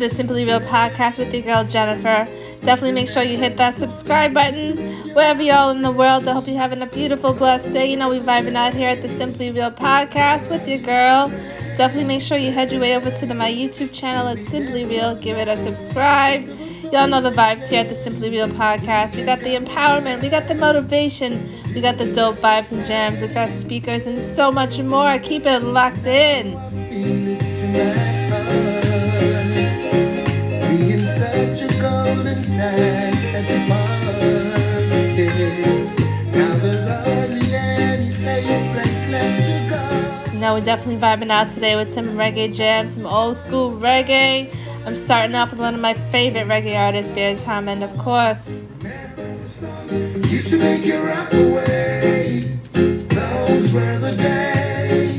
The Simply Real podcast with your girl Jennifer. Definitely make sure you hit that subscribe button wherever y'all in the world. I hope you're having a beautiful, blessed day. You know, we vibing out here at the Simply Real podcast with your girl. Definitely make sure you head your way over to the, my YouTube channel at Simply Real. Give it a subscribe. Y'all know the vibes here at the Simply Real podcast. We got the empowerment, we got the motivation, we got the dope vibes and jams, we got speakers, and so much more. Keep it locked in. We're definitely vibing out today with some reggae jams, some old school reggae. I'm starting off with one of my favorite reggae artists, Beres Hammond, of course.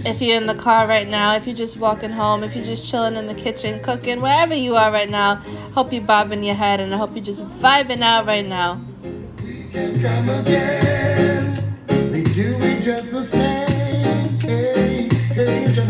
If you're in the car right now, if you're just walking home, if you're just chilling in the kitchen, cooking, wherever you are right now, hope you're bobbing your head and I hope you're just vibing out right now. Today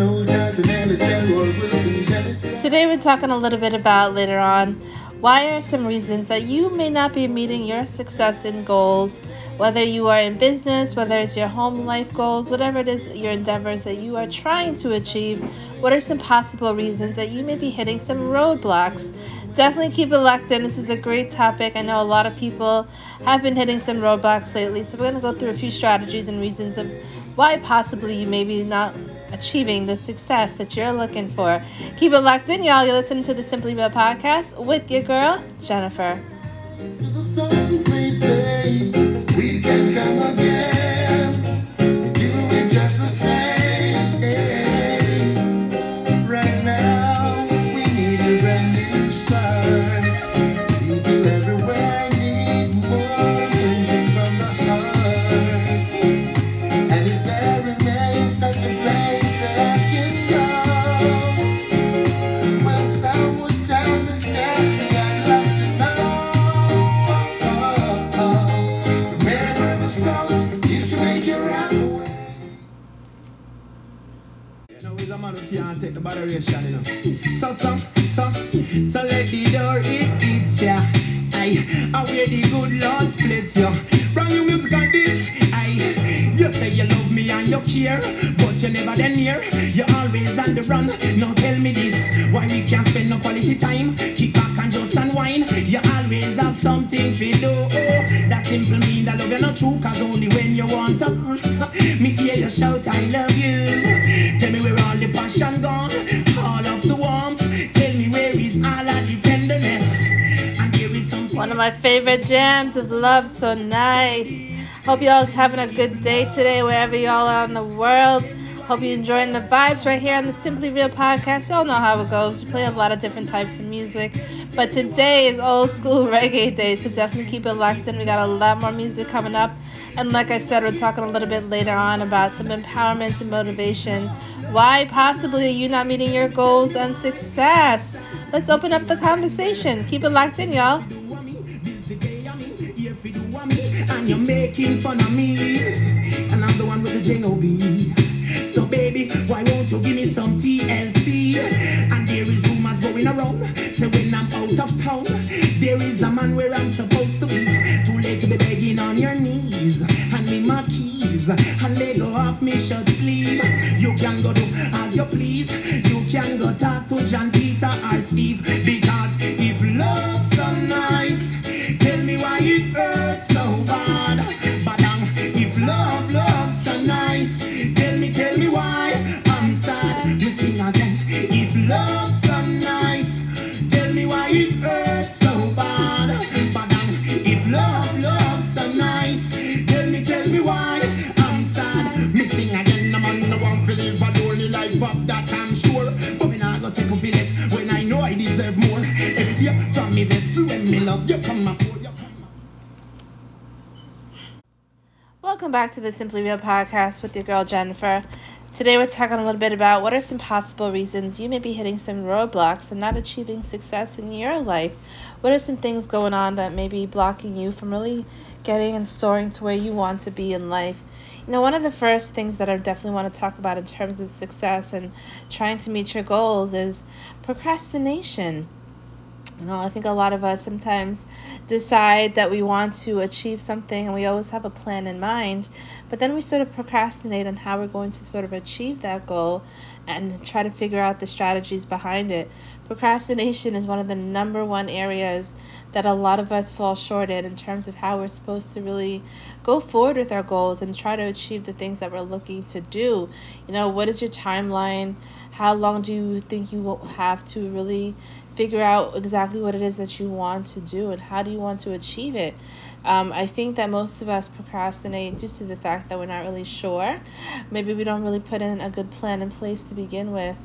we're talking a little bit about later on why are some reasons that you may not be meeting your success and goals, whether you are in business, whether it's your home life goals, whatever it is your endeavors that you are trying to achieve, what are some possible reasons that you may be hitting some roadblocks? Definitely keep it locked in. This is a great topic. I know a lot of people have been hitting some roadblocks lately, so we're going to go through a few strategies and reasons of why possibly you may be not achieving the success that you're looking for. Keep it locked in, y'all. You're listening to the Simply Real podcast with your girl, Jennifer. Favorite jams of love, so nice. Hope y'all having a good day today, wherever y'all are in the world. Hope you're enjoying the vibes right here on the Simply Real podcast. Y'all know how it goes. We play a lot of different types of music. But today is old school reggae day, so definitely keep it locked in. We got a lot more music coming up. And like I said, we're talking a little bit later on about some empowerment and motivation. Why possibly are you not meeting your goals and success? Let's open up the conversation. Keep it locked in, y'all. And you're making fun of me. And I'm the one with the jingle J-O-B. So baby, why won't you give me some TLC? And there is rumors going around. So when I'm out of town, there is a man where I'm supposed to be. Too late to be begging on your knees. Hand me my keys. And let go off me shirt sleeve. You can go do the Simply Real podcast with your girl Jennifer. Today we're talking a little bit about what are some possible reasons you may be hitting some roadblocks and not achieving success in your life. What are some things going on that may be blocking you from really getting and soaring to where you want to be in life? You know, one of the first things that I definitely want to talk about in terms of success and trying to meet your goals is procrastination. You know, I think a lot of us sometimes decide that we want to achieve something and we always have a plan in mind, but then we sort of procrastinate on how we're going to sort of achieve that goal and try to figure out the strategies behind it. Procrastination is one of the number one areas that a lot of us fall short in in terms of how we're supposed to really go forward with our goals and try to achieve the things that we're looking to do. You know, what is your timeline? How long do you think you will have to really figure out exactly what it is that you want to do and how do you want to achieve it? Um, I think that most of us procrastinate due to the fact that we're not really sure. Maybe we don't really put in a good plan in place to begin with.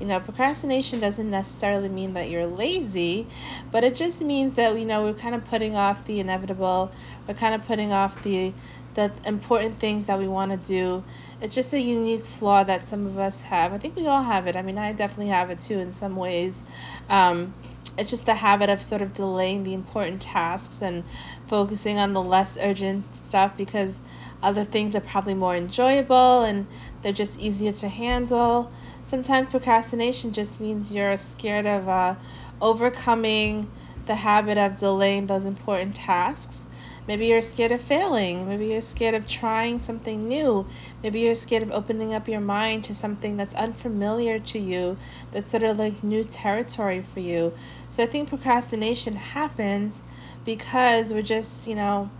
You know, procrastination doesn't necessarily mean that you're lazy, but it just means that you know we're kind of putting off the inevitable. We're kind of putting off the the important things that we want to do. It's just a unique flaw that some of us have. I think we all have it. I mean, I definitely have it too in some ways. Um, it's just the habit of sort of delaying the important tasks and focusing on the less urgent stuff because other things are probably more enjoyable and they're just easier to handle sometimes procrastination just means you're scared of uh, overcoming the habit of delaying those important tasks. Maybe you're scared of failing. Maybe you're scared of trying something new. Maybe you're scared of opening up your mind to something that's unfamiliar to you, that's sort of like new territory for you. So I think procrastination happens because we're just, you know,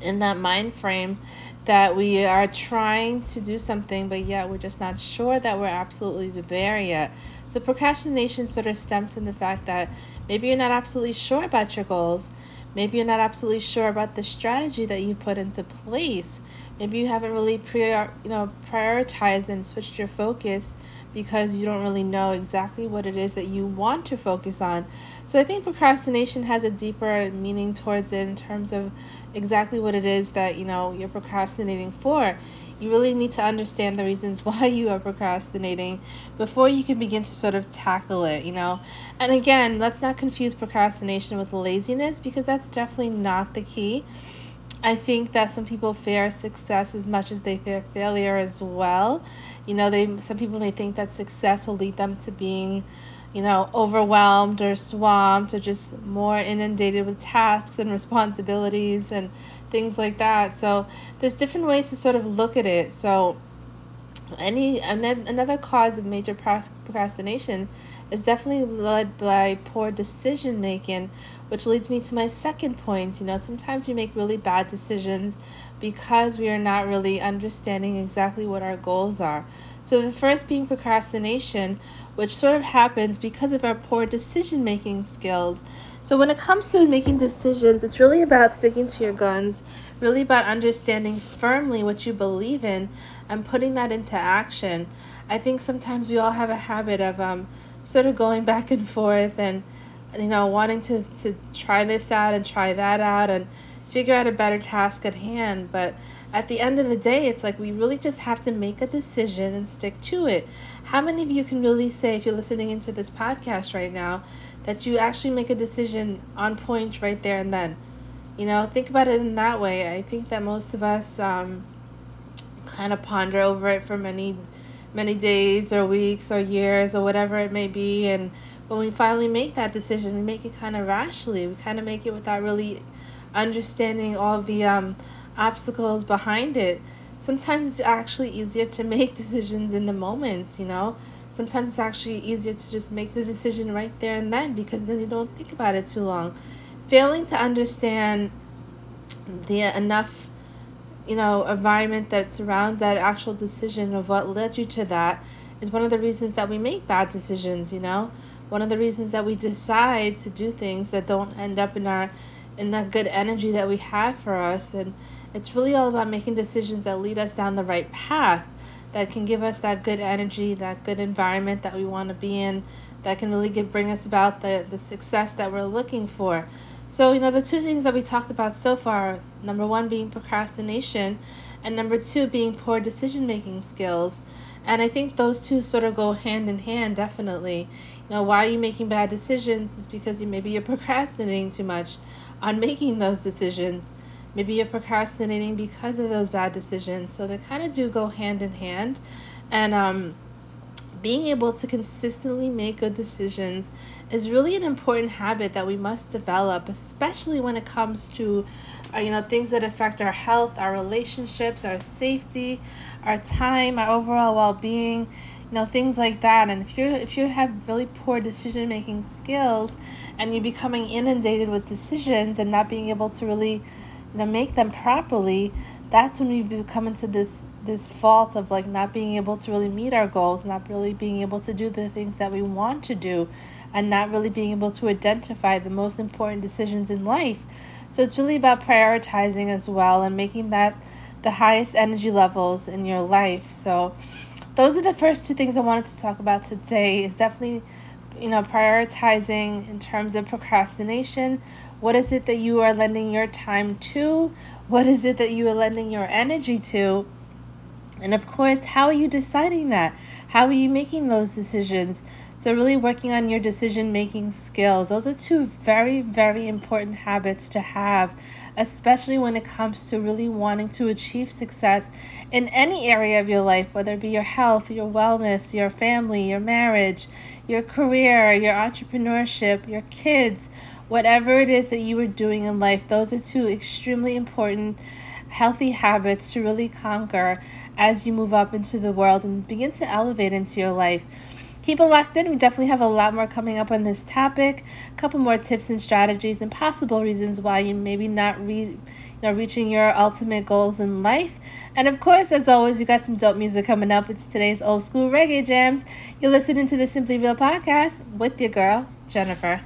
in that mind frame that we are trying to do something, but yet we're just not sure that we're absolutely there yet. So procrastination sort of stems from the fact that maybe you're not absolutely sure about your goals. Maybe you're not absolutely sure about the strategy that you put into place. Maybe you haven't really prior, you know, prioritized and switched your focus because you don't really know exactly what it is that you want to focus on. So I think procrastination has a deeper meaning towards it in terms of exactly what it is that, you know, you're procrastinating for. You really need to understand the reasons why you are procrastinating before you can begin to sort of tackle it, you know. And again, let's not confuse procrastination with laziness because that's definitely not the key. I think that some people fear success as much as they fear failure as well. You know, they some people may think that success will lead them to being, you know, overwhelmed or swamped or just more inundated with tasks and responsibilities and things like that. So there's different ways to sort of look at it. So any another cause of major procrastination is definitely led by poor decision making, which leads me to my second point. You know, sometimes we make really bad decisions because we are not really understanding exactly what our goals are. So, the first being procrastination, which sort of happens because of our poor decision making skills. So, when it comes to making decisions, it's really about sticking to your guns, really about understanding firmly what you believe in and putting that into action. I think sometimes we all have a habit of um, sort of going back and forth and you know wanting to, to try this out and try that out and figure out a better task at hand but at the end of the day it's like we really just have to make a decision and stick to it how many of you can really say if you're listening into this podcast right now that you actually make a decision on point right there and then you know think about it in that way i think that most of us um, kind of ponder over it for many many days or weeks or years or whatever it may be. And when we finally make that decision, we make it kind of rashly. We kind of make it without really understanding all the um, obstacles behind it. Sometimes it's actually easier to make decisions in the moments, you know. Sometimes it's actually easier to just make the decision right there and then because then you don't think about it too long. Failing to understand the enough you know, environment that surrounds that actual decision of what led you to that is one of the reasons that we make bad decisions, you know? One of the reasons that we decide to do things that don't end up in our in that good energy that we have for us and it's really all about making decisions that lead us down the right path that can give us that good energy, that good environment that we want to be in, that can really give, bring us about the, the success that we're looking for. So, you know, the two things that we talked about so far number one being procrastination, and number two being poor decision making skills. And I think those two sort of go hand in hand, definitely. You know, why are you making bad decisions? Is because you maybe you're procrastinating too much on making those decisions. Maybe you're procrastinating because of those bad decisions. So they kind of do go hand in hand. And um, being able to consistently make good decisions is really an important habit that we must develop, especially when it comes to uh, you know things that affect our health, our relationships, our safety, our time, our overall well-being, you know things like that. And if you if you have really poor decision-making skills and you're becoming inundated with decisions and not being able to really you know make them properly, that's when we become into this this fault of like not being able to really meet our goals, not really being able to do the things that we want to do, and not really being able to identify the most important decisions in life. So it's really about prioritizing as well and making that the highest energy levels in your life. So those are the first two things I wanted to talk about today. Is definitely you know prioritizing in terms of procrastination. What is it that you are lending your time to? What is it that you are lending your energy to? And of course, how are you deciding that? How are you making those decisions? So, really working on your decision making skills. Those are two very, very important habits to have, especially when it comes to really wanting to achieve success in any area of your life, whether it be your health, your wellness, your family, your marriage, your career, your entrepreneurship, your kids, whatever it is that you are doing in life. Those are two extremely important healthy habits to really conquer as you move up into the world and begin to elevate into your life. Keep it locked in. We definitely have a lot more coming up on this topic. A couple more tips and strategies and possible reasons why you maybe not re- reaching your ultimate goals in life. And of course, as always, you got some dope music coming up. It's today's old school reggae jams. You're listening to the Simply Real podcast with your girl, Jennifer.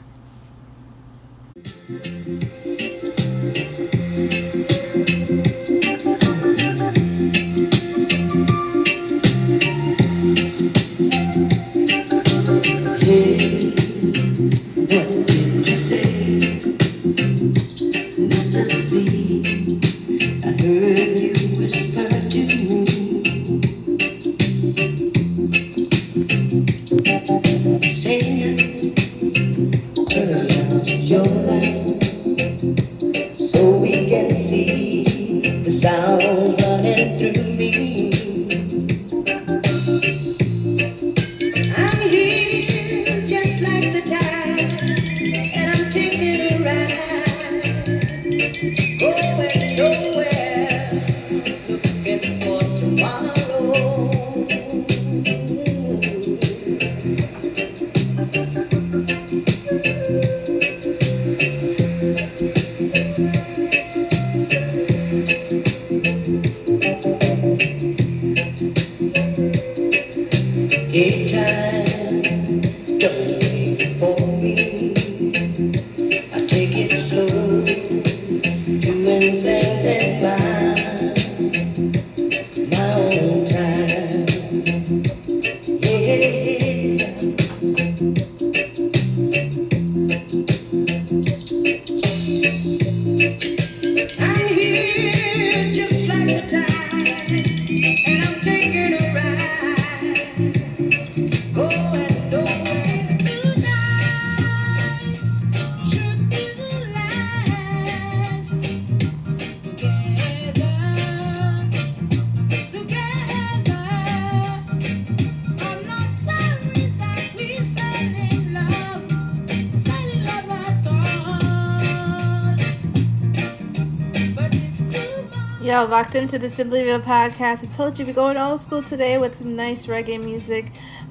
Locked into the Simply Real podcast. I told you we're going old school today with some nice reggae music.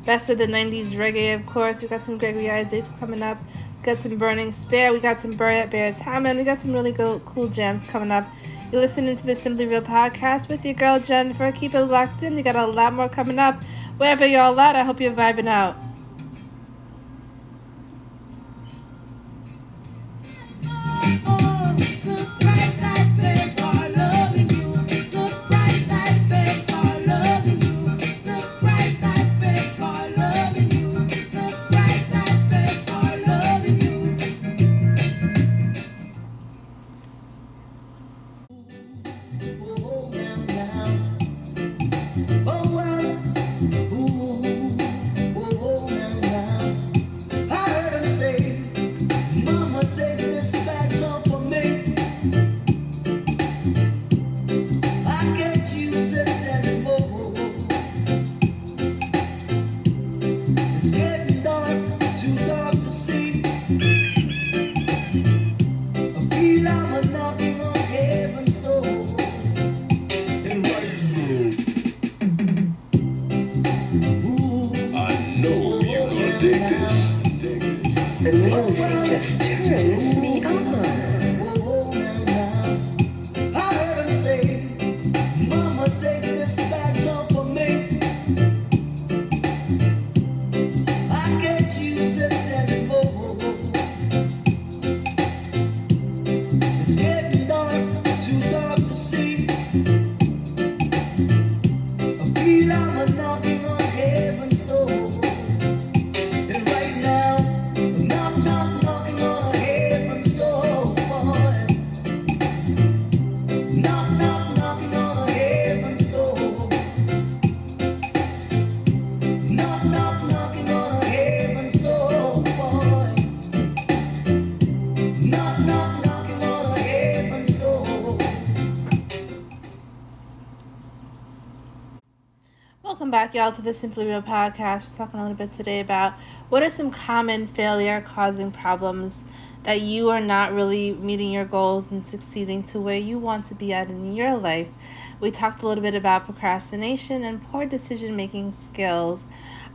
Best of the 90s reggae, of course. We got some Gregory Isaacs coming up. We got some Burning Spear. We got some Beres Hammond. We got some really cool, cool jams coming up. You're listening to the Simply Real podcast with your girl Jennifer. Keep it locked in. We got a lot more coming up. Wherever y'all at, I hope you're vibing out. Y'all, to the Simply Real podcast. We're talking a little bit today about what are some common failure causing problems that you are not really meeting your goals and succeeding to where you want to be at in your life. We talked a little bit about procrastination and poor decision making skills.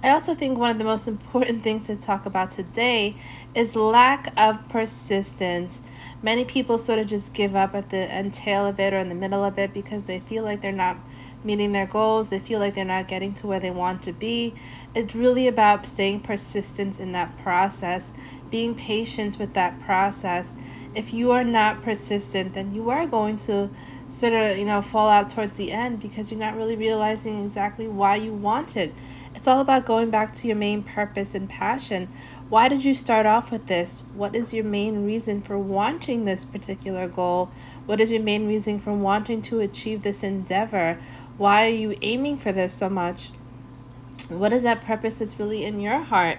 I also think one of the most important things to talk about today is lack of persistence. Many people sort of just give up at the tail of it or in the middle of it because they feel like they're not meeting their goals, they feel like they're not getting to where they want to be. It's really about staying persistent in that process, being patient with that process. If you are not persistent, then you are going to sort of, you know, fall out towards the end because you're not really realizing exactly why you want it. It's all about going back to your main purpose and passion. Why did you start off with this? What is your main reason for wanting this particular goal? What is your main reason for wanting to achieve this endeavor? Why are you aiming for this so much? What is that purpose that's really in your heart?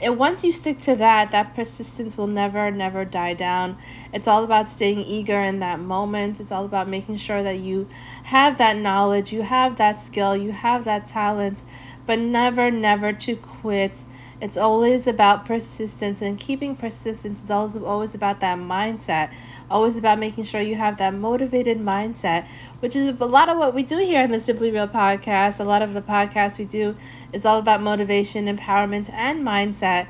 And once you stick to that, that persistence will never, never die down. It's all about staying eager in that moment. It's all about making sure that you have that knowledge, you have that skill, you have that talent, but never, never to quit it's always about persistence and keeping persistence is always, always about that mindset. Always about making sure you have that motivated mindset, which is a lot of what we do here in the Simply Real podcast. A lot of the podcasts we do is all about motivation, empowerment, and mindset.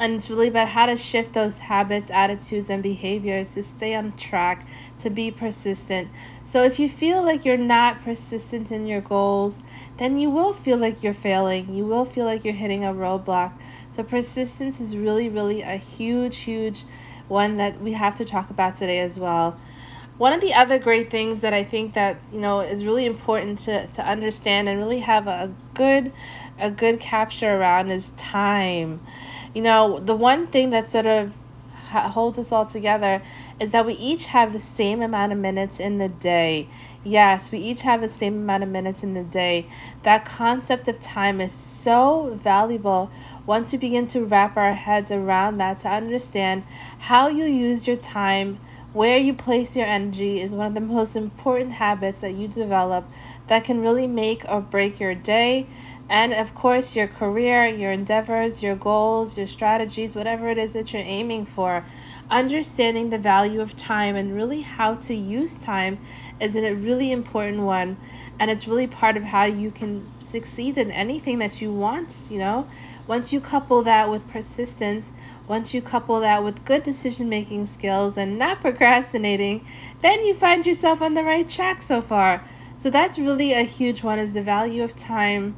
And it's really about how to shift those habits, attitudes, and behaviors to stay on track, to be persistent. So if you feel like you're not persistent in your goals, then you will feel like you're failing. You will feel like you're hitting a roadblock. So persistence is really, really a huge, huge one that we have to talk about today as well. One of the other great things that I think that you know is really important to, to understand and really have a good a good capture around is time. You know, the one thing that sort of holds us all together is that we each have the same amount of minutes in the day. Yes, we each have the same amount of minutes in the day. That concept of time is so valuable once we begin to wrap our heads around that to understand how you use your time. Where you place your energy is one of the most important habits that you develop that can really make or break your day and of course your career, your endeavors, your goals, your strategies, whatever it is that you're aiming for. Understanding the value of time and really how to use time is a really important one, and it's really part of how you can succeed in anything that you want, you know. Once you couple that with persistence, once you couple that with good decision making skills and not procrastinating, then you find yourself on the right track so far. So that's really a huge one is the value of time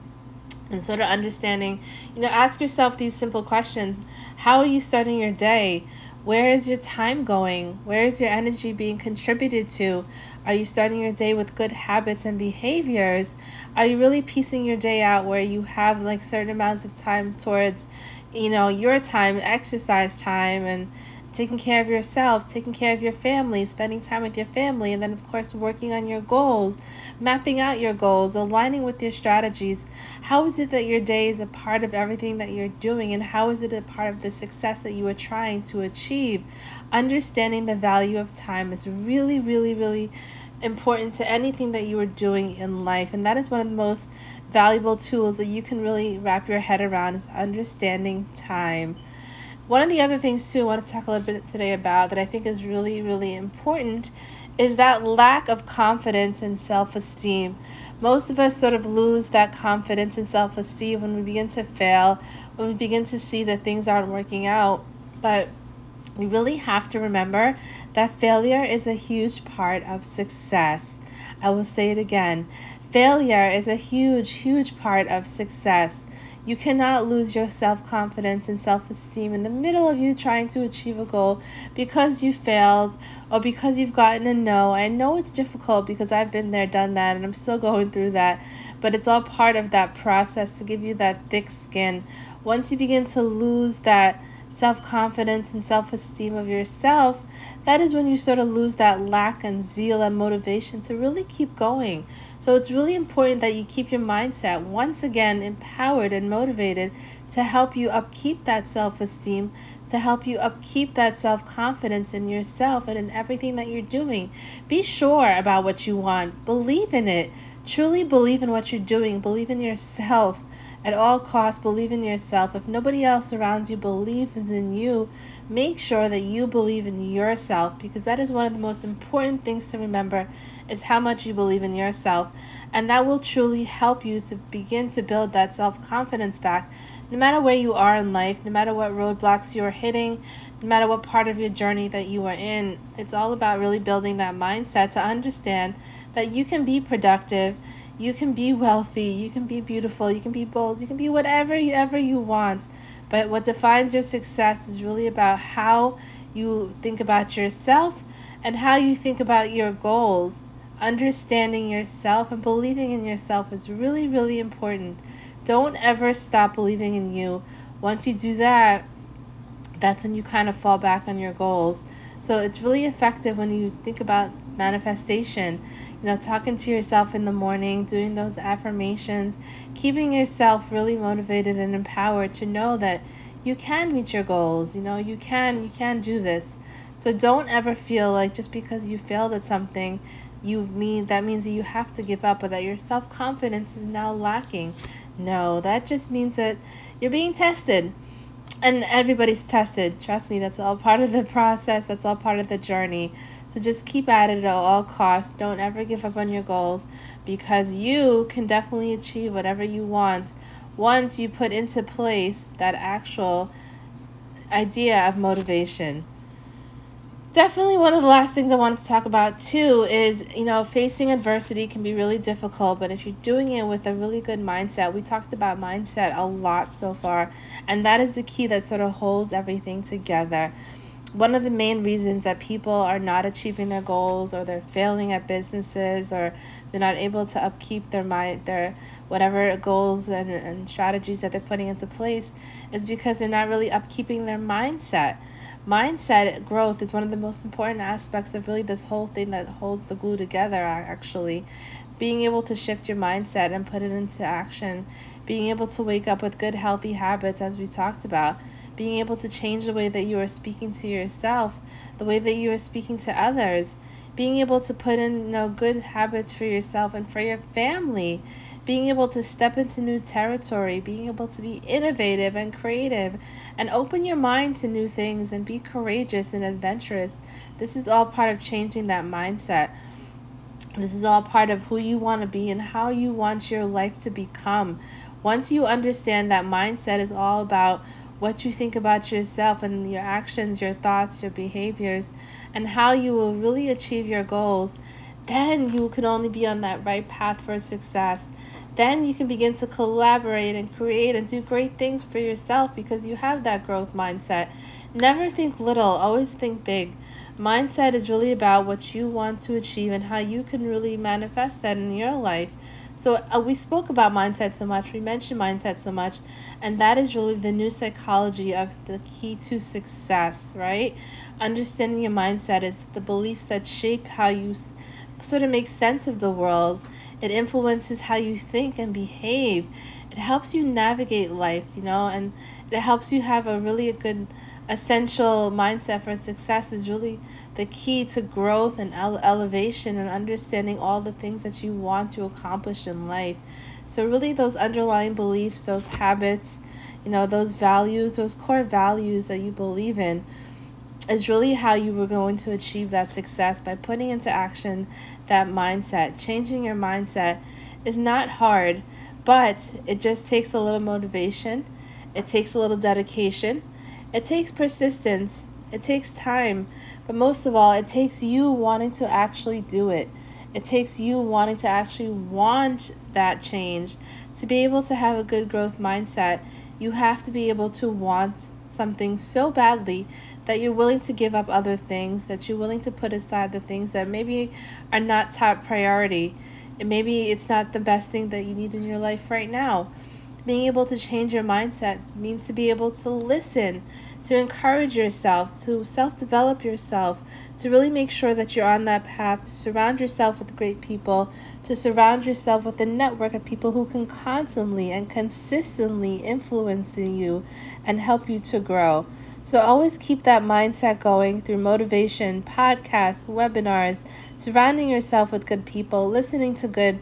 and sort of understanding, you know, ask yourself these simple questions. How are you starting your day? Where is your time going? Where is your energy being contributed to? Are you starting your day with good habits and behaviors? Are you really piecing your day out where you have like certain amounts of time towards, you know, your time, exercise time and taking care of yourself, taking care of your family, spending time with your family, and then, of course, working on your goals, mapping out your goals, aligning with your strategies. How is it that your day is a part of everything that you're doing, and how is it a part of the success that you are trying to achieve? Understanding the value of time is really, really, really important to anything that you are doing in life, and that is one of the most valuable tools that you can really wrap your head around is understanding time. One of the other things too I want to talk a little bit today about that I think is really really important is that lack of confidence and self-esteem. Most of us sort of lose that confidence and self-esteem when we begin to fail, when we begin to see that things aren't working out. But we really have to remember that failure is a huge part of success. I will say it again. Failure is a huge, huge part of success. You cannot lose your self confidence and self esteem in the middle of you trying to achieve a goal because you failed or because you've gotten a no. I know it's difficult because I've been there, done that, and I'm still going through that, but it's all part of that process to give you that thick skin. Once you begin to lose that self confidence and self esteem of yourself, that is when you sort of lose that lack and zeal and motivation to really keep going. So it's really important that you keep your mindset once again empowered and motivated to help you upkeep that self esteem, to help you upkeep that self confidence in yourself and in everything that you're doing. Be sure about what you want, believe in it. Truly believe in what you're doing, believe in yourself at all costs, believe in yourself. If nobody else around you believes in you, make sure that you believe in yourself because that is one of the most important things to remember is how much you believe in yourself. And that will truly help you to begin to build that self-confidence back. No matter where you are in life, no matter what roadblocks you are hitting, no matter what part of your journey that you are in, it's all about really building that mindset to understand that you can be productive you can be wealthy, you can be beautiful, you can be bold, you can be whatever you ever you want. But what defines your success is really about how you think about yourself and how you think about your goals. Understanding yourself and believing in yourself is really, really important. Don't ever stop believing in you. Once you do that, that's when you kind of fall back on your goals. So it's really effective when you think about manifestation you know, talking to yourself in the morning, doing those affirmations, keeping yourself really motivated and empowered to know that you can meet your goals. You know, you can you can do this. So don't ever feel like just because you failed at something, you mean that means that you have to give up or that your self-confidence is now lacking. No, that just means that you're being tested. And everybody's tested. Trust me, that's all part of the process. That's all part of the journey. So just keep at it at all costs. Don't ever give up on your goals because you can definitely achieve whatever you want once you put into place that actual idea of motivation. Definitely one of the last things I wanted to talk about too is, you know, facing adversity can be really difficult, but if you're doing it with a really good mindset, we talked about mindset a lot so far, and that is the key that sort of holds everything together one of the main reasons that people are not achieving their goals or they're failing at businesses or they're not able to upkeep their mind their whatever goals and, and strategies that they're putting into place is because they're not really upkeeping their mindset. Mindset growth is one of the most important aspects of really this whole thing that holds the glue together actually. Being able to shift your mindset and put it into action. Being able to wake up with good healthy habits as we talked about being able to change the way that you are speaking to yourself, the way that you are speaking to others, being able to put in you know, good habits for yourself and for your family, being able to step into new territory, being able to be innovative and creative and open your mind to new things and be courageous and adventurous. This is all part of changing that mindset. This is all part of who you want to be and how you want your life to become. Once you understand that mindset is all about what you think about yourself and your actions, your thoughts, your behaviors, and how you will really achieve your goals, then you can only be on that right path for success. Then you can begin to collaborate and create and do great things for yourself because you have that growth mindset. Never think little, always think big. Mindset is really about what you want to achieve and how you can really manifest that in your life. So uh, we spoke about mindset so much, we mentioned mindset so much, and that is really the new psychology of the key to success, right? Understanding your mindset is the beliefs that shape how you sort of make sense of the world. It influences how you think and behave. It helps you navigate life, you know, and it helps you have a really a good essential mindset for success is really the key to growth and ele- elevation and understanding all the things that you want to accomplish in life. So, really, those underlying beliefs, those habits, you know, those values, those core values that you believe in, is really how you were going to achieve that success by putting into action that mindset. Changing your mindset is not hard, but it just takes a little motivation, it takes a little dedication, it takes persistence, it takes time, but most of all, it takes you wanting to actually do it. It takes you wanting to actually want that change. To be able to have a good growth mindset, you have to be able to want something so badly that you're willing to give up other things, that you're willing to put aside the things that maybe are not top priority. And maybe it's not the best thing that you need in your life right now. Being able to change your mindset means to be able to listen, to encourage yourself, to self develop yourself, to really make sure that you're on that path, to surround yourself with great people, to surround yourself with a network of people who can constantly and consistently influence you and help you to grow. So always keep that mindset going through motivation, podcasts, webinars, surrounding yourself with good people, listening to good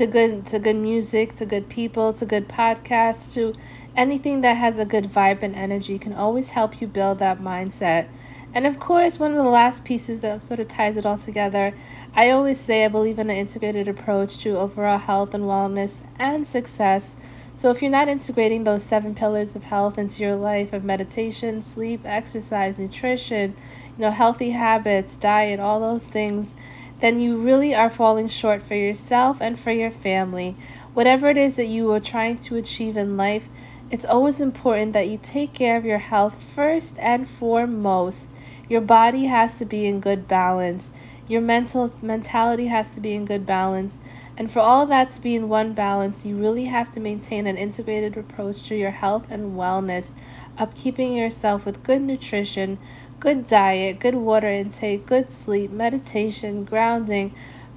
to good to good music, to good people, to good podcasts, to anything that has a good vibe and energy can always help you build that mindset. And of course, one of the last pieces that sort of ties it all together, I always say I believe in an integrated approach to overall health and wellness and success. So if you're not integrating those seven pillars of health into your life of meditation, sleep, exercise, nutrition, you know, healthy habits, diet, all those things, then you really are falling short for yourself and for your family. Whatever it is that you are trying to achieve in life, it's always important that you take care of your health first and foremost. Your body has to be in good balance. Your mental mentality has to be in good balance. And for all of that to be in one balance, you really have to maintain an integrated approach to your health and wellness, upkeeping yourself with good nutrition, good diet, good water intake, good sleep, meditation, grounding,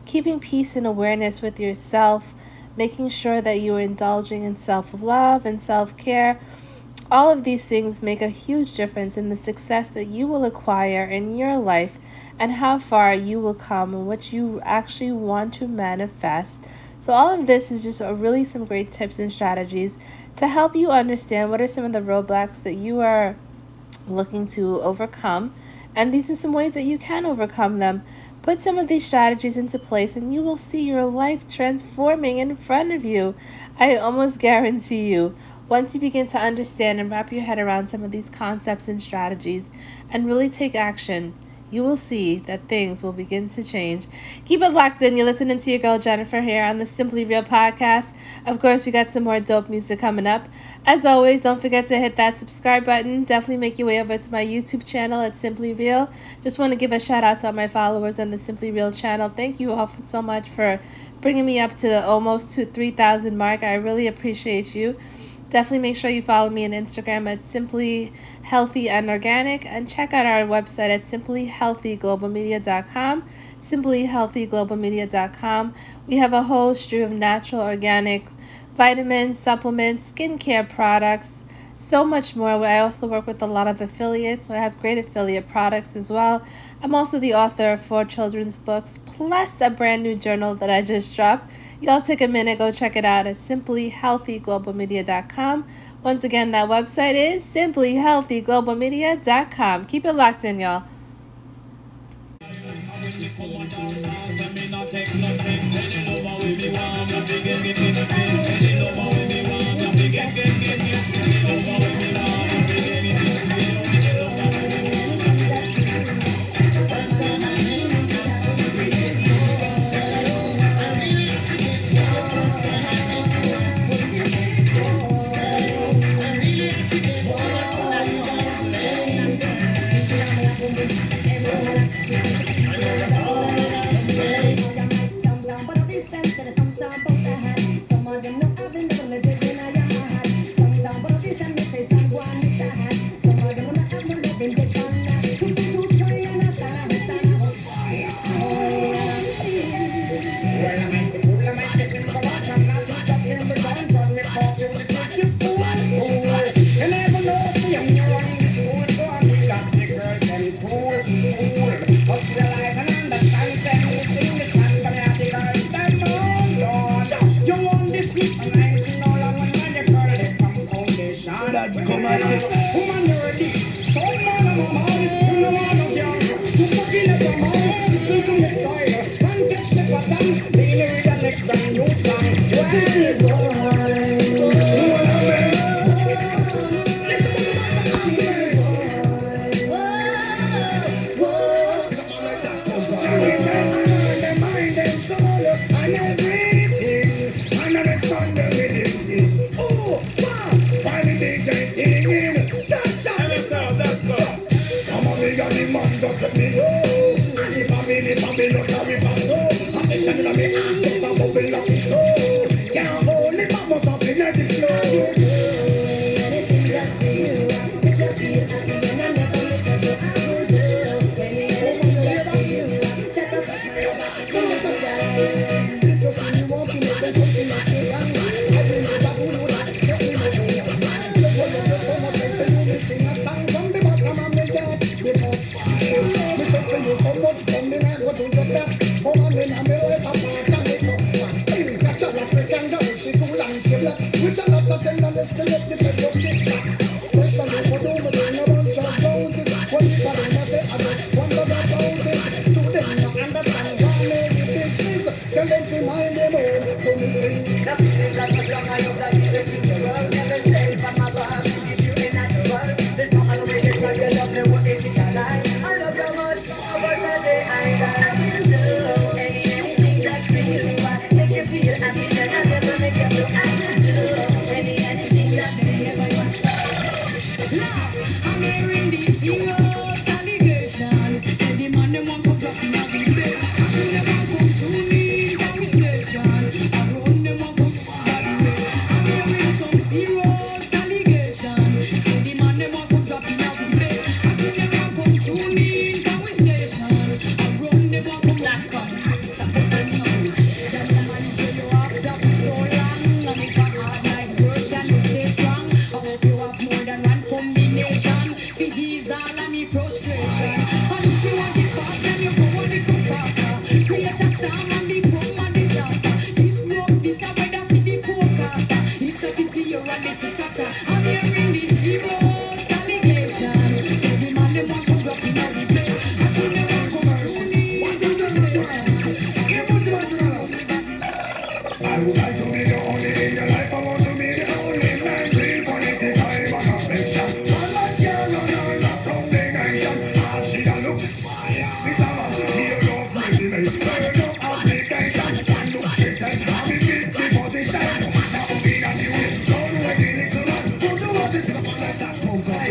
keeping peace and awareness with yourself, making sure that you are indulging in self love and self care. All of these things make a huge difference in the success that you will acquire in your life and how far you will come and what you actually want to manifest. So, all of this is just really some great tips and strategies to help you understand what are some of the roadblocks that you are looking to overcome. And these are some ways that you can overcome them. Put some of these strategies into place, and you will see your life transforming in front of you. I almost guarantee you. Once you begin to understand and wrap your head around some of these concepts and strategies and really take action, you will see that things will begin to change. Keep it locked in. You're listening to your girl Jennifer here on the Simply Real podcast. Of course, we got some more dope music coming up. As always, don't forget to hit that subscribe button. Definitely make your way over to my YouTube channel at Simply Real. Just want to give a shout out to all my followers on the Simply Real channel. Thank you all so much for bringing me up to the almost to 3,000 mark. I really appreciate you. Definitely make sure you follow me on Instagram at Simply Healthy and Organic and check out our website at simplyhealthyglobalmedia.com. Simplyhealthyglobalmedia.com. We have a whole stream of natural, organic vitamins, supplements, skincare products, so much more. I also work with a lot of affiliates, so I have great affiliate products as well. I'm also the author of four children's books, plus a brand new journal that I just dropped. Y'all take a minute, go check it out at simplyhealthyglobalmedia.com. Once again, that website is simplyhealthyglobalmedia.com. Keep it locked in, y'all. Oh,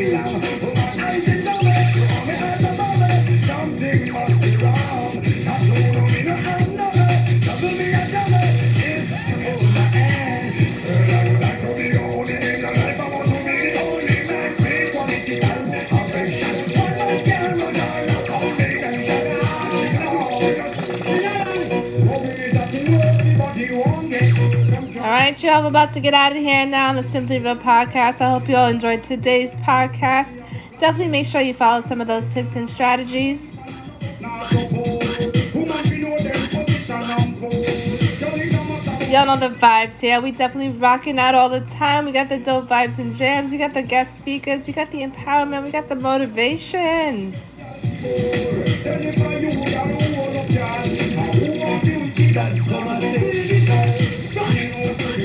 Exato. y'all. We're about to get out of here now on the Simply Real podcast. I hope you all enjoyed today's podcast. Definitely make sure you follow some of those tips and strategies. Y'all know the vibes here. Yeah? We definitely rocking out all the time. We got the dope vibes and jams. We got the guest speakers. We got the empowerment. We got the motivation.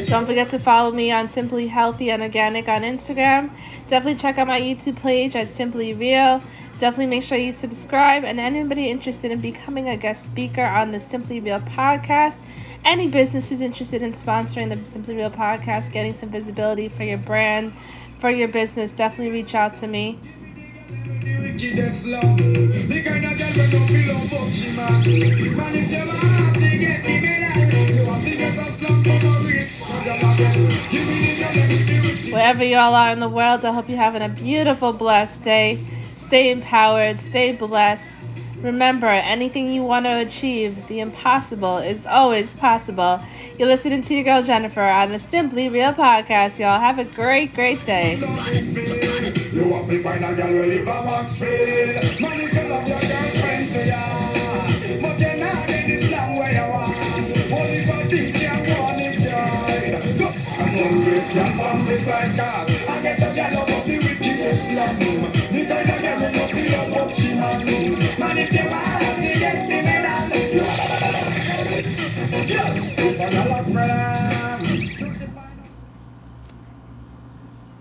Don't forget to follow me on Simply Healthy and Organic on Instagram. Definitely check out my YouTube page at Simply Real. Definitely make sure you subscribe. And anybody interested in becoming a guest speaker on the Simply Real podcast, any businesses interested in sponsoring the Simply Real podcast, getting some visibility for your brand, for your business, definitely reach out to me. Wherever y'all are in the world, I hope you're having a beautiful, blessed day. Stay empowered, stay blessed. Remember, anything you want to achieve, the impossible is always possible. You're listening to your girl Jennifer on the Simply Real podcast, y'all. Have a great, great day. You want me find a girl where your girlfriend Jump on this side car. I get the yellow.